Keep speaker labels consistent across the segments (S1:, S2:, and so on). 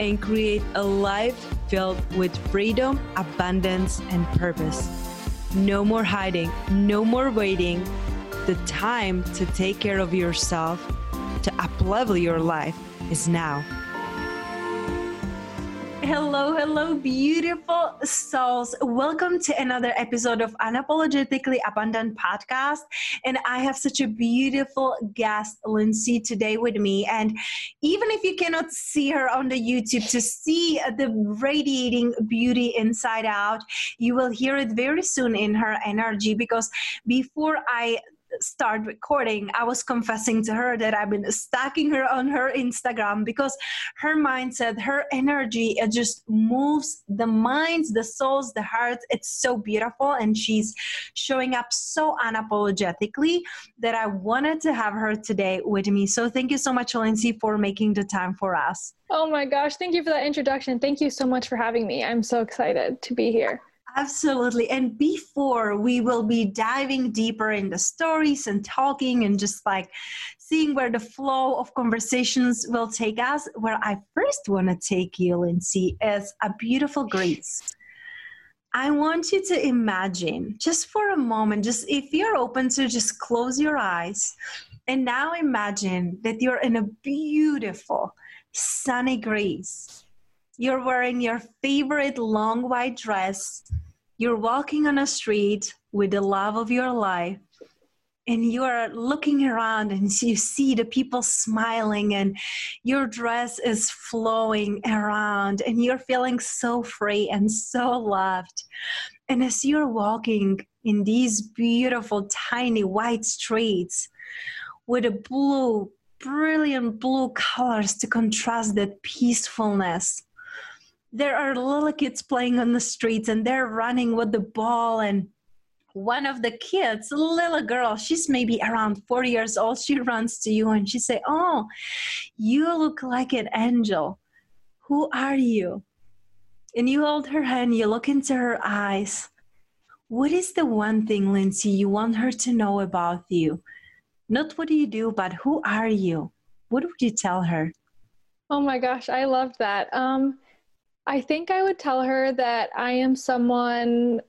S1: and create a life filled with freedom, abundance, and purpose. No more hiding, no more waiting. The time to take care of yourself, to uplevel your life is now. Hello, hello, beautiful souls. Welcome to another episode of Unapologetically Abundant Podcast. And I have such a beautiful guest, Lindsay, today with me. And even if you cannot see her on the YouTube to see the radiating beauty inside out, you will hear it very soon in her energy because before I start recording, I was confessing to her that I've been stacking her on her Instagram because her mindset, her energy, it just moves the minds, the souls, the hearts. It's so beautiful. And she's showing up so unapologetically that I wanted to have her today with me. So thank you so much, Lindsay, for making the time for us.
S2: Oh my gosh. Thank you for that introduction. Thank you so much for having me. I'm so excited to be here.
S1: Absolutely. And before we will be diving deeper in the stories and talking and just like seeing where the flow of conversations will take us, where I first want to take you, Lindsay, is a beautiful Greece. I want you to imagine just for a moment, just if you're open to just close your eyes and now imagine that you're in a beautiful sunny Greece you're wearing your favorite long white dress. You're walking on a street with the love of your life. And you are looking around and you see the people smiling, and your dress is flowing around, and you're feeling so free and so loved. And as you're walking in these beautiful, tiny white streets with a blue, brilliant blue colors to contrast that peacefulness, there are little kids playing on the streets and they're running with the ball. And one of the kids a little girl she's maybe around four years old she runs to you and she say oh you look like an angel. Who are you? And you hold her hand you look into her eyes. What is the one thing lindsay you want her to know about you? Not what do you do but who are you? What would you tell her?
S2: Oh my gosh i love that. Um I think I would tell her that I am someone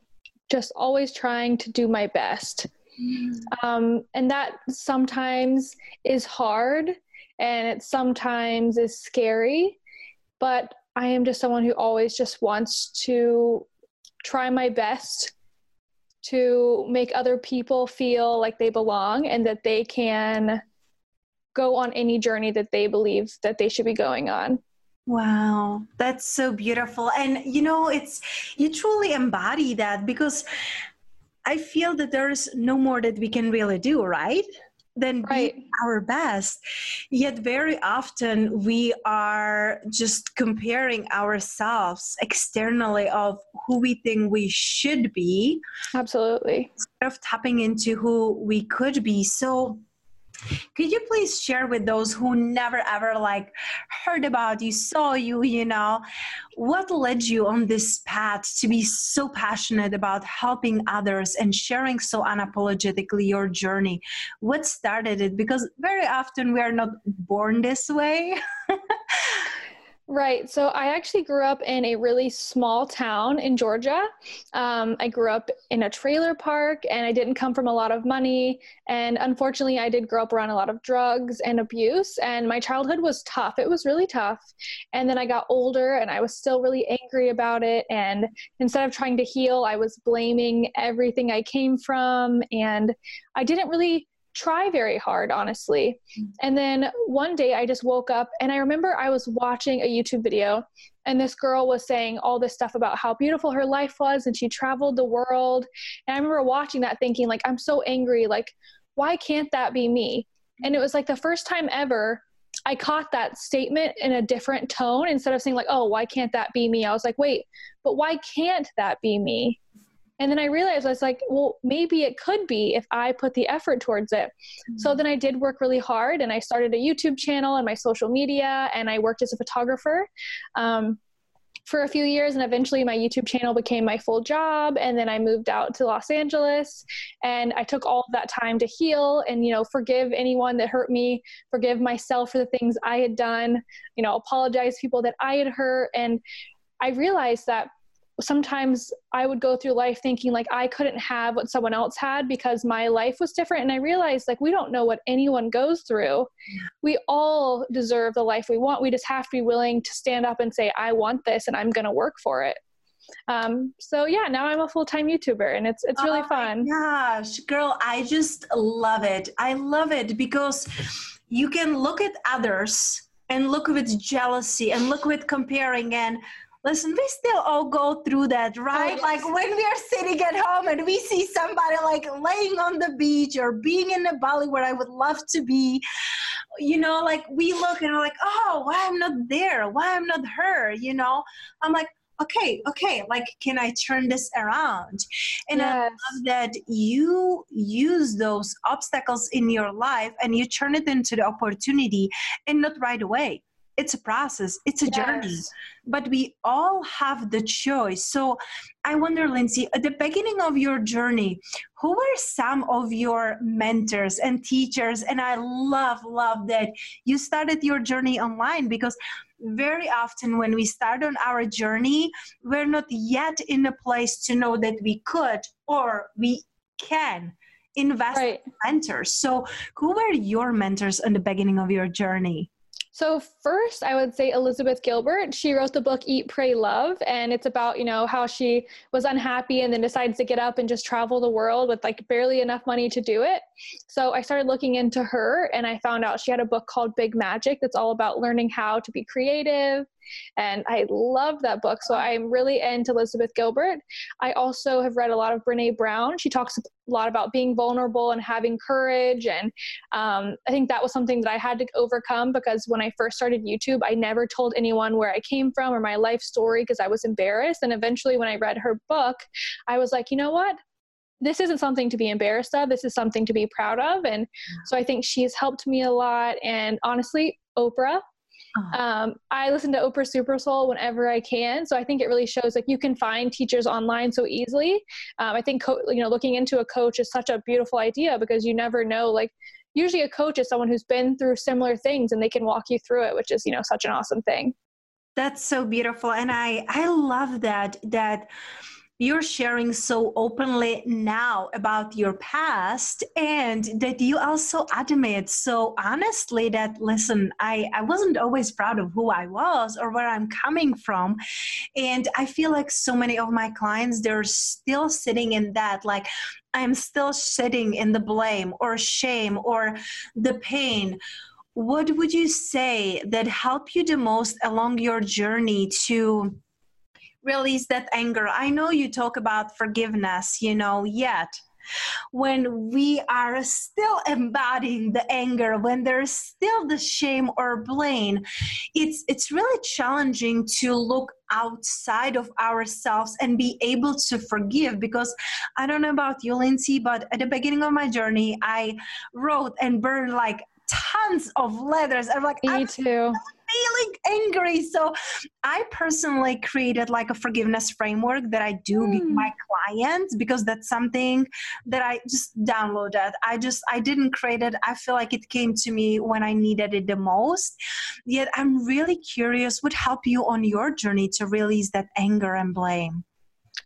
S2: just always trying to do my best. Mm. Um, and that sometimes is hard and it sometimes is scary, but I am just someone who always just wants to try my best to make other people feel like they belong and that they can go on any journey that they believe that they should be going on.
S1: Wow, that's so beautiful. And you know, it's you truly embody that because I feel that there's no more that we can really do, right? Than right. be our best. Yet, very often we are just comparing ourselves externally of who we think we should be.
S2: Absolutely.
S1: Instead of tapping into who we could be. So, could you please share with those who never ever like heard about you, saw you, you know, what led you on this path to be so passionate about helping others and sharing so unapologetically your journey? What started it? Because very often we are not born this way.
S2: Right. So I actually grew up in a really small town in Georgia. Um, I grew up in a trailer park and I didn't come from a lot of money. And unfortunately, I did grow up around a lot of drugs and abuse. And my childhood was tough. It was really tough. And then I got older and I was still really angry about it. And instead of trying to heal, I was blaming everything I came from. And I didn't really try very hard, honestly. And then one day I just woke up and I remember I was watching a YouTube video and this girl was saying all this stuff about how beautiful her life was and she traveled the world. And I remember watching that thinking, like, I'm so angry. Like, why can't that be me? And it was like the first time ever I caught that statement in a different tone instead of saying, like, oh, why can't that be me? I was like, wait, but why can't that be me? And then I realized I was like, well, maybe it could be if I put the effort towards it. Mm-hmm. So then I did work really hard and I started a YouTube channel and my social media and I worked as a photographer. Um, for a few years and eventually my youtube channel became my full job and then i moved out to los angeles and i took all of that time to heal and you know forgive anyone that hurt me forgive myself for the things i had done you know apologize people that i had hurt and i realized that sometimes I would go through life thinking like I couldn't have what someone else had because my life was different. And I realized like we don't know what anyone goes through. We all deserve the life we want. We just have to be willing to stand up and say, I want this and I'm going to work for it. Um, so yeah, now I'm a full time YouTuber and it's it's really oh fun.
S1: Gosh, girl, I just love it. I love it because you can look at others and look with jealousy and look with comparing and listen, we still all go through that, right? Oh, like when we are sitting at home and we see somebody like laying on the beach or being in a Bali where I would love to be, you know, like we look and we're like, oh, why I'm not there? Why I'm not her? You know, I'm like, okay, okay, like can I turn this around? And yes. I love that you use those obstacles in your life and you turn it into the opportunity and not right away it's a process it's a yes. journey but we all have the choice. So i wonder lindsay at the beginning of your journey who were some of your mentors and teachers? And i love love that you started your journey online because very often when we start on our journey we're not yet in a place to know that we could or we can invest right. in mentors. So who were your mentors in the beginning of your journey
S2: so first, I would say Elizabeth Gilbert. She wrote the book Eat, Pray, Love, and it's about you know how she was unhappy and then decides to get up and just travel the world with like barely enough money to do it. So I started looking into her, and I found out she had a book called Big Magic that's all about learning how to be creative and I love that book. So I'm really into Elizabeth Gilbert. I also have read a lot of Brene Brown. She talks a lot about being vulnerable and having courage. And um, I think that was something that I had to overcome because when I first started YouTube, I never told anyone where I came from or my life story because I was embarrassed. And eventually, when I read her book, I was like, you know what? this isn't something to be embarrassed of. This is something to be proud of. And so I think she's helped me a lot. And honestly, Oprah uh-huh. Um, I listen to Oprah Super Soul whenever I can, so I think it really shows like you can find teachers online so easily. Um, I think co- you know looking into a coach is such a beautiful idea because you never know like usually a coach is someone who's been through similar things and they can walk you through it, which is you know such an awesome thing.
S1: That's so beautiful, and I I love that that you're sharing so openly now about your past and that you also admit so honestly that listen I, I wasn't always proud of who i was or where i'm coming from. And i feel like so many of my clients they're still sitting in that like i'm still sitting in the blame or shame or the pain. What would you say that helped you the most along your journey to release that anger. I know you talk about forgiveness, you know, yet when we are still embodying the anger when there's still the shame or blame it's it's really challenging to look outside of ourselves and be able to forgive because i don't know about you lindsay but at the beginning of my journey i wrote and burned like tons of letters i'm like
S2: me too
S1: feeling angry. So I personally created like a forgiveness framework that I do mm. with my clients because that's something that I just downloaded. I just I didn't create it. I feel like it came to me when I needed it the most. Yet I'm really curious what helped you on your journey to release that anger and blame.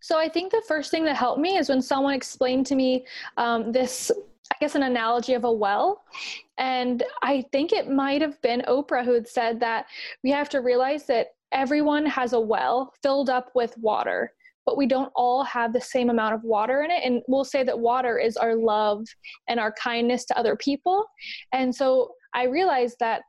S2: So I think the first thing that helped me is when someone explained to me um, this I guess, an analogy of a well. And I think it might have been Oprah who had said that we have to realize that everyone has a well filled up with water, but we don't all have the same amount of water in it. And we'll say that water is our love and our kindness to other people. And so I realized that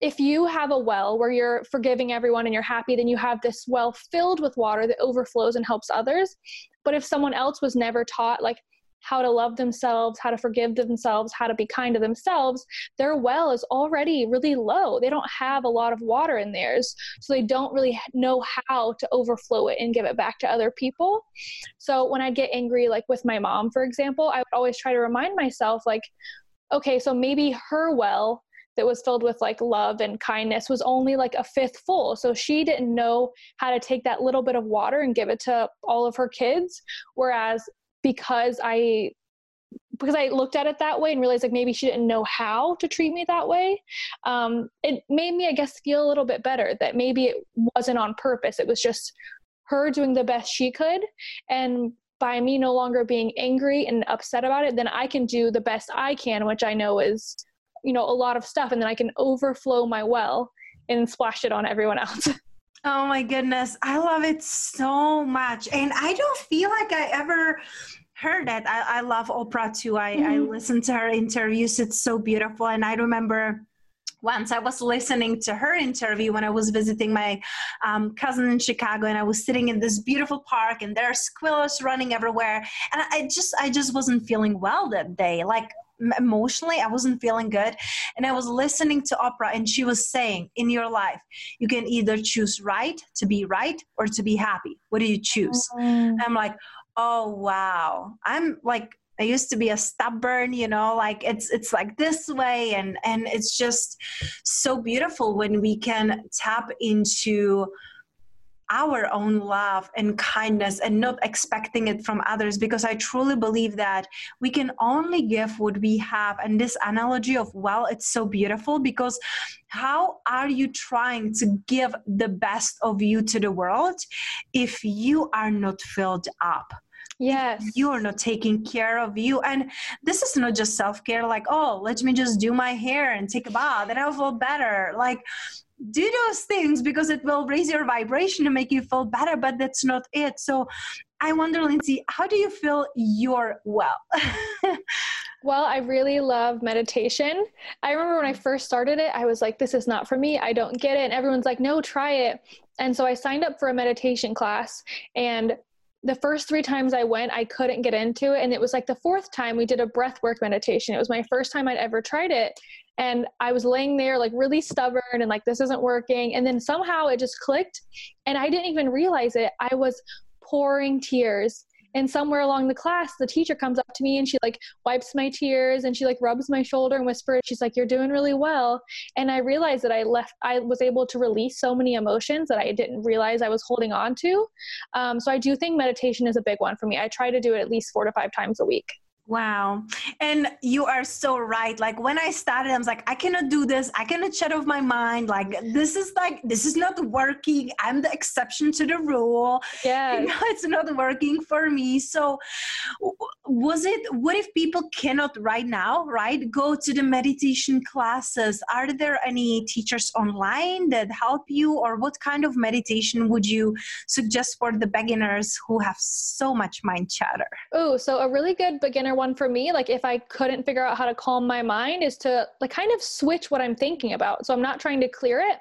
S2: if you have a well where you're forgiving everyone and you're happy, then you have this well filled with water that overflows and helps others. But if someone else was never taught, like, how to love themselves, how to forgive themselves, how to be kind to themselves, their well is already really low. They don't have a lot of water in theirs. So they don't really know how to overflow it and give it back to other people. So when I get angry, like with my mom, for example, I would always try to remind myself, like, okay, so maybe her well that was filled with like love and kindness was only like a fifth full. So she didn't know how to take that little bit of water and give it to all of her kids. Whereas because I because I looked at it that way and realized like maybe she didn't know how to treat me that way. Um, it made me, I guess, feel a little bit better that maybe it wasn't on purpose. It was just her doing the best she could. And by me no longer being angry and upset about it, then I can do the best I can, which I know is, you know, a lot of stuff. And then I can overflow my well and splash it on everyone else.
S1: Oh my goodness. I love it so much. And I don't feel like I ever heard that. I, I love Oprah too. I, mm-hmm. I listened to her interviews. It's so beautiful. And I remember once I was listening to her interview when I was visiting my um, cousin in Chicago, and I was sitting in this beautiful park, and there are squirrels running everywhere, and I just I just wasn't feeling well that day. Like emotionally i wasn't feeling good and i was listening to oprah and she was saying in your life you can either choose right to be right or to be happy. What do you choose? Mm. i'm like oh wow. I'm like i used to be a stubborn you know like it's it's like this way and and it's just so beautiful when we can tap into our own love and kindness and not expecting it from others because I truly believe that we can only give what we have. And this analogy of, well, it's so beautiful because how are you trying to give the best of you to the world if you are not filled up?
S2: Yes.
S1: You are not taking care of you. And this is not just self care, like, oh, let me just do my hair and take a bath and I'll feel better. Like, do those things because it will raise your vibration and make you feel better, but that's not it. So I wonder, Lindsay, how do you feel you're well?
S2: well, I really love meditation. I remember when I first started it, I was like, this is not for me. I don't get it. And everyone's like, no, try it. And so I signed up for a meditation class and the first three times I went, I couldn't get into it. And it was like the fourth time we did a breath work meditation. It was my first time I'd ever tried it and i was laying there like really stubborn and like this isn't working. And then somehow it just clicked and i didn't even realize it. I was pouring tears. And somewhere along the class the teacher comes up to me and she like wipes my tears and she like rubs my shoulder and whispers she's like you're doing really well. And i realized that i left i was able to release so many emotions that i didn't realize i was holding on to. Um, so i do think meditation is a big one for me. I try to do it at least four to five times a week
S1: Wow. And you are so right. Like when I started, I was like, I cannot do this. I cannot shut off my mind. Like this is like, this is not working. I'm the exception to the rule.
S2: Yeah.
S1: You know, it's not working for me. So was it, what if people cannot right now, right? Go to the meditation classes. Are there any teachers online that help you or what kind of meditation would you suggest for the beginners who have so much mind chatter?
S2: Oh, so a really good beginner one for me like if i couldn't figure out how to calm my mind is to like kind of switch what i'm thinking about. So i'm not trying to clear it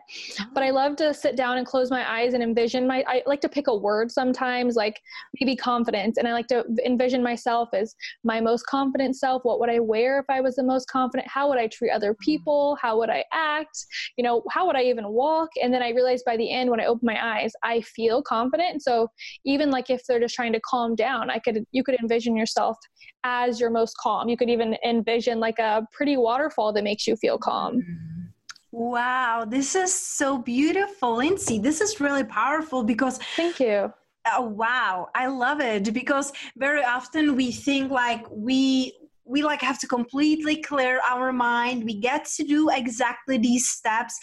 S2: but i love to sit down and close my eyes and envision my i like to pick a word sometimes like maybe confidence and i like to envision myself as my most confident self. What would i wear if i was the most confident? How would i treat other mm-hmm. people? How would i act? You know how would i even walk? And then i realized by the end when i open my eyes i feel confident. So even like if they're just trying to calm down i could you could envision yourself as your most calm. You could even envision like a pretty waterfall that makes you feel calm.
S1: Wow, this is so beautiful, Lindsay. This is really powerful because
S2: thank you.
S1: Oh, wow, I love it because very often we think like we we like have to completely clear our mind. We get to do exactly these steps.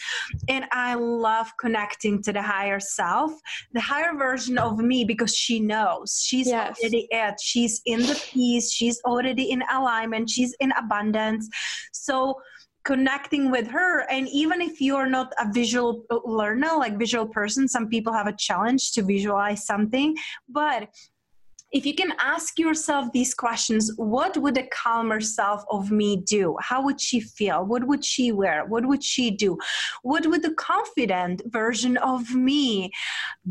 S1: And i love connecting to the higher self the higher version of me because she knows. She's yes. already it. She's in the peace. She's already in alignment. She's in abundance. So connecting with her and even if you're not a visual learner like visual person some people have a challenge to visualize something. But if you can ask yourself these questions what would a calmer self of me do? How would she feel? What would she wear? What would she do? What would the confident version of me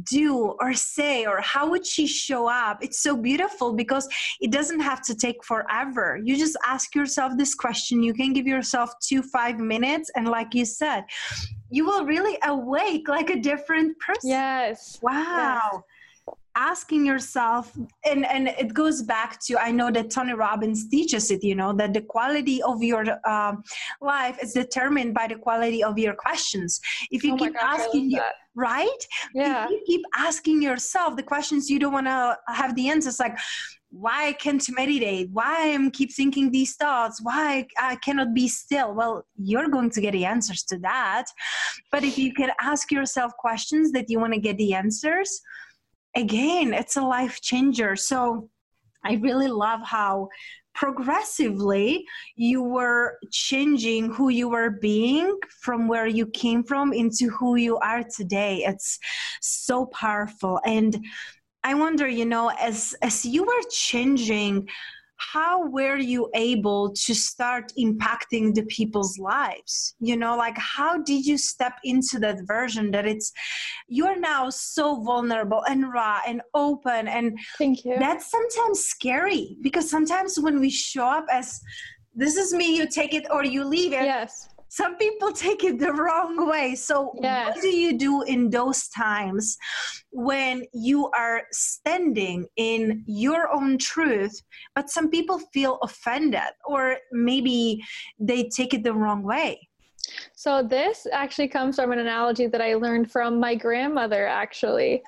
S1: do or say or how would she show up? It's so beautiful because it doesn't have to take forever. You just ask yourself this question. You can give yourself two five minutes and like you said you will really awake like a different person.
S2: Yes.
S1: Wow. Yes asking yourself and and it goes back to i know that tony robbins teaches it you know that the quality of your uh, life is determined by the quality of your questions if you oh keep gosh, asking you, right
S2: yeah
S1: if you keep asking yourself the questions you don't want to have the answers like why I can't you meditate? Why I'm keep thinking these thoughts? Why I cannot be still? Well, you're going to get the answers to that. But if you can ask yourself questions that you want to get the answers, again, it's a life changer. So I really love how progressively you were changing who you were being from where you came from into who you are today it's so powerful and i wonder you know as as you were changing how were you able to start impacting the people's lives? You know like how did you step into that version that it's you're now so vulnerable and raw and open and
S2: thank you.
S1: that's sometimes scary because sometimes when we show up as this is me you take it or you leave it
S2: yes
S1: some people take it the wrong way. So, yes. what do you do in those times when you are standing in your own truth, but some people feel offended or maybe they take it the wrong way?
S2: So this actually comes from an analogy that I learned from my grandmother actually.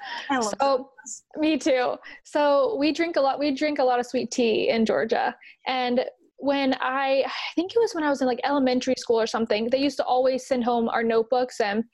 S2: so me too. So we drink a lot we drink a lot of sweet tea in Georgia and when I, I think it was when I was in like elementary school or something, they used to always send home our notebooks and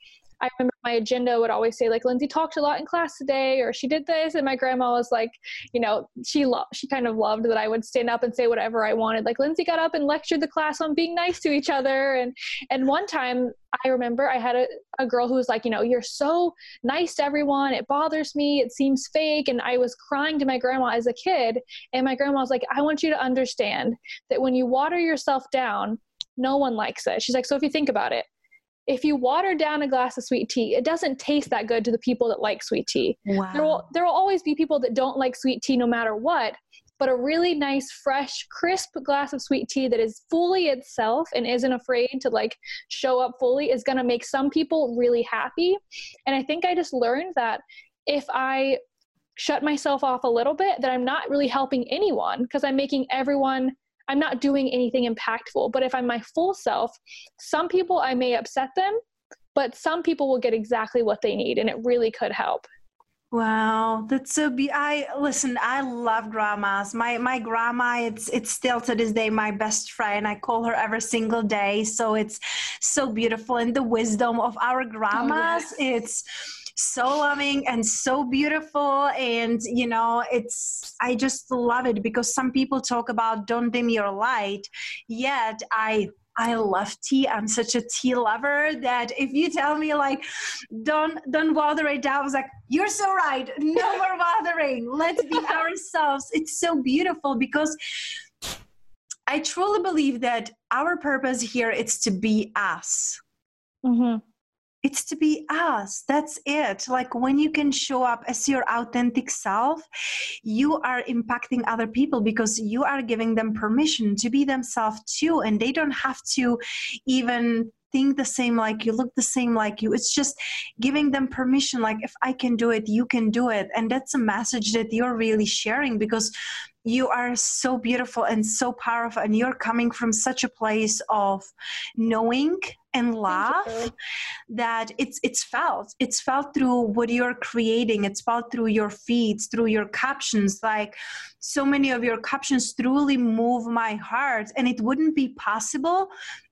S2: I remember my agenda would always say like Lindsay talked a lot in class today or she did this and my grandma was like you know she loved she kind of loved that I would stand up and say whatever I wanted. Like Lindsay got up and lectured the class on being nice to each other and and one time I remember I had a, a girl who was like you know you're so nice to everyone. It bothers me. It seems fake. And I was crying to my grandma as a kid and my grandma was like I want you to understand that when you water yourself down no one likes it. She's like so if you think about it if you water down a glass of sweet tea, it doesn't taste that good to the people that like sweet tea.
S1: Wow.
S2: There will there will always be people that don't like sweet tea no matter what, but a really nice fresh crisp glass of sweet tea that is fully itself and isn't afraid to like show up fully is going to make some people really happy. And I think I just learned that if I shut myself off a little bit that I'm not really helping anyone because I'm making everyone I'm not doing anything impactful. But if I'm my full self, some people I may upset them, but some people will get exactly what they need and it really could help.
S1: Wow, that's so be I listen, I love grandmas. My my grandma, it's it's still to this day my best friend. I call her every single day. So it's so beautiful and the wisdom of our oh, grandmas. Oh, yes. It's so loving and so beautiful and you know it's i just love it because some people talk about don't dim your light yet i I love tea. I'm such a tea lover that if you tell me like don't don't water it down, I was like, you're so right. No more watering. Let's be ourselves. It's so beautiful because I truly believe that our purpose here is to be us. Mm-hmm it's to be us. That's it. Like when you can show up as your authentic self you are impacting other people because you are giving them permission to be themselves too and they don't have to even think the same like you look the same like you. It's just giving them permission like if i can do it you can do it. And that's a message that you're really sharing because you are so beautiful and so powerful and you're coming from such a place of knowing and love that it's it's felt. It's felt through what you're creating. It's felt through your feeds through your captions. Like so many of your captions truly move my heart and it wouldn't be possible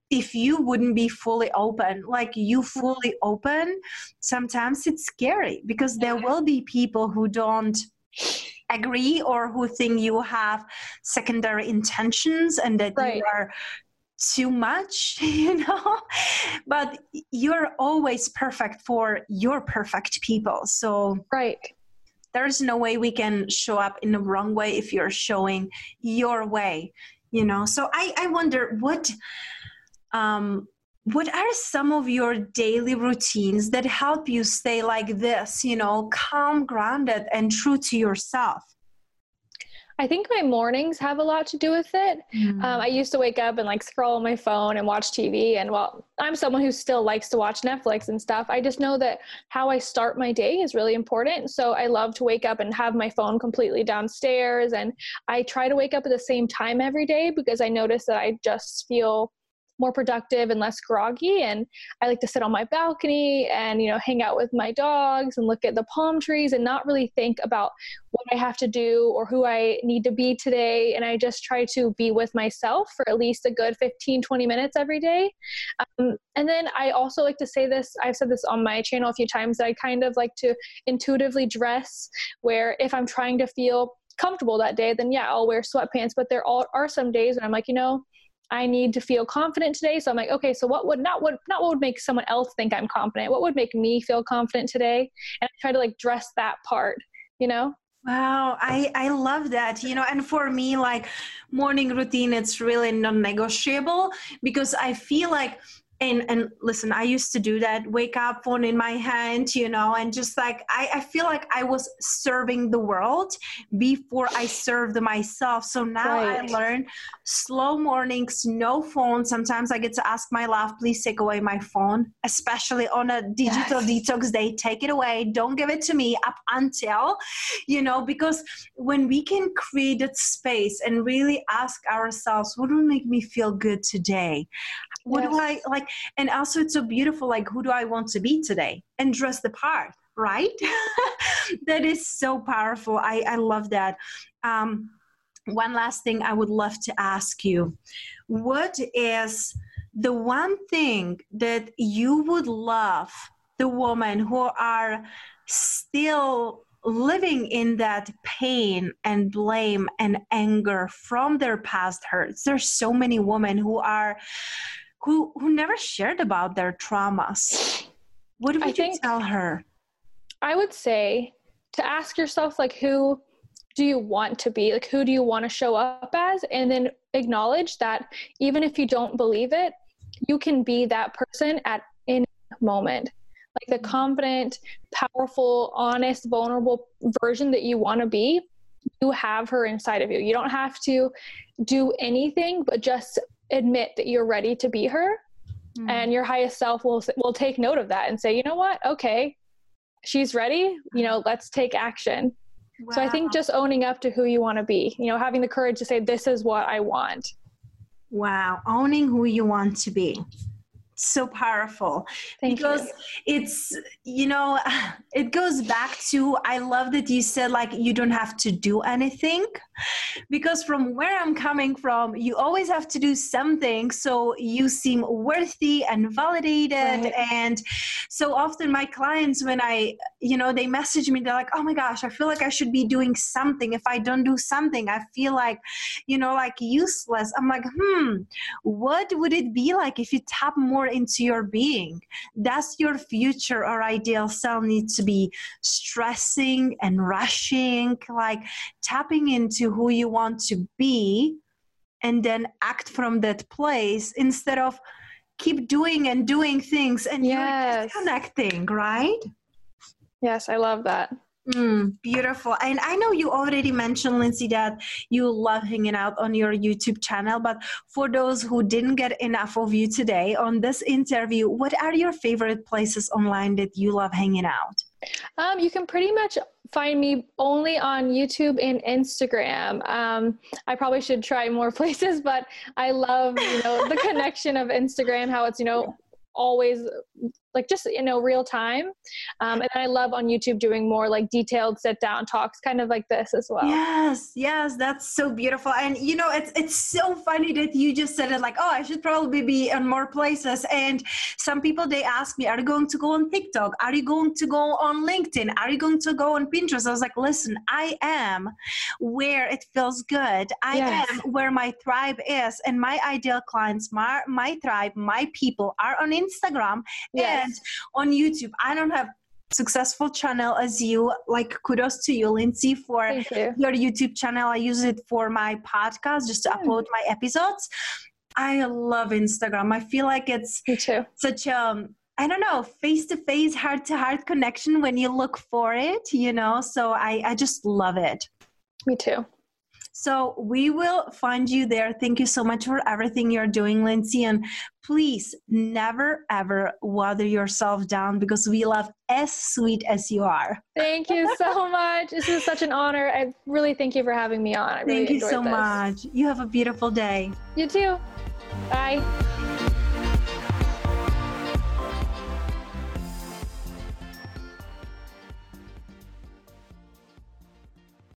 S1: if you wouldn't be fully open. Like you fully open sometimes it's scary because there will be people who don't agree or who think you have secondary intentions and that right. you are too much, you know, but you're always perfect for your perfect people. So,
S2: right.
S1: There's no way we can show up in the wrong way if you're showing your way, you know. So I, I wonder what um what are some of your daily routines that help you stay like this, you know, calm, grounded, and true to yourself?
S2: I think my mornings have a lot to do with it. Mm. Um, I used to wake up and like scroll on my phone and watch TV. And while I'm someone who still likes to watch Netflix and stuff, I just know that how I start my day is really important. So I love to wake up and have my phone completely downstairs. And I try to wake up at the same time every day because I notice that I just feel more productive and less groggy and i like to sit on my balcony and you know hang out with my dogs and look at the palm trees and not really think about what i have to do or who i need to be today and i just try to be with myself for at least a good 15 20 minutes every day um, and then i also like to say this i've said this on my channel a few times that i kind of like to intuitively dress where if i'm trying to feel comfortable that day, then yeah, I'll wear sweatpants. But there are some days when I'm like, you know, I need to feel confident today. So I'm like, okay, so what would not what not what would make someone else think I'm confident? What would make me feel confident today? And I try to like dress that part, you know?
S1: Wow, I I love that. You know, and for me like morning routine it's really non-negotiable because I feel like and and listen i used to do that wake up phone in my hand you know and just like I, I feel like i was serving the world before i served myself. So now right. i learn slow mornings no phone. Sometimes i get to ask my love please take away my phone especially on a digital yes. detox day. Take it away. Don't give it to me up until you know because when we can create that space and really ask ourselves what will make me feel good today what yes. do i like and also it's so beautiful like who do i want to be today? And dress the part right? That is so powerful. I i love that. Um one last thing i would love to ask you. What is the one thing that you would love the women who are still living in that pain and blame and anger from their past hurts? There's so many women who are who who never shared about their traumas what would I you tell her?
S2: I would say to ask yourself like who do you want to be? Like who do you want to show up as? And then acknowledge that even if you don't believe it you can be that person at any moment. Like the confident powerful honest vulnerable version that you want to be you have her inside of you. You don't have to do anything but just admit that you're ready to be her mm. and your highest self will will take note of that and say you know what? Okay. She's ready. You know let's take action. Wow. so i think just owning up to who you want to be you know having the courage to say this is what i want.
S1: Wow. Owning who you want to be. So powerful.
S2: Thank
S1: because
S2: you.
S1: it's you know it goes back to i love that you said like you don't have to do anything because from where i'm coming from you always have to do something so you seem worthy and validated right. and so often my clients when i you know they message me they're like oh my gosh i feel like i should be doing something. If i don't do something i feel like you know like useless. I'm like hmm what would it be like if you tap more into your being? Does your future or ideal self need to be stressing and rushing like tapping into who you want to be and then act from that place instead of keep doing and doing things and
S2: yes.
S1: you're disconnecting right
S2: yes i love that
S1: Mm, beautiful. And I know you already mentioned, Lindsay, that you love hanging out on your YouTube channel. But for those who didn't get enough of you today on this interview, what are your favorite places online that you love hanging out?
S2: Um, you can pretty much find me only on YouTube and Instagram. Um, I probably should try more places, but I love you know the connection of Instagram, how it's you know always like just you know real time. Um, and i love on youtube doing more like detailed sit down talks kind of like this as well.
S1: Yes yes that's so beautiful. And you know it's it's so funny that you just said it like oh i should probably be in more places. And some people they ask me are you going to go on tiktok? Are you going to go on linkedin? Are you going to go on pinterest? I was like listen i am where it feels good. I yes. am where my tribe is. And my ideal clients my, my tribe my people are on instagram. Yes and on YouTube. I don't have successful channel as you like kudos to you lindsay for
S2: you.
S1: your youtube channel i use it for my podcast just to mm. upload my episodes i love instagram i feel like it's such a um, don't know, face to face, heart to heart connection when you look for it, you know? So I, I just love it.
S2: Me too.
S1: So we will find you there. Thank you so much for everything you're doing, Lindsay. And please never, ever water yourself down because we love as sweet as you are.
S2: Thank you so much. This is such an honor. I really thank you for having me on. I really
S1: thank you so
S2: this.
S1: much. You have a beautiful day.
S2: You too. Bye.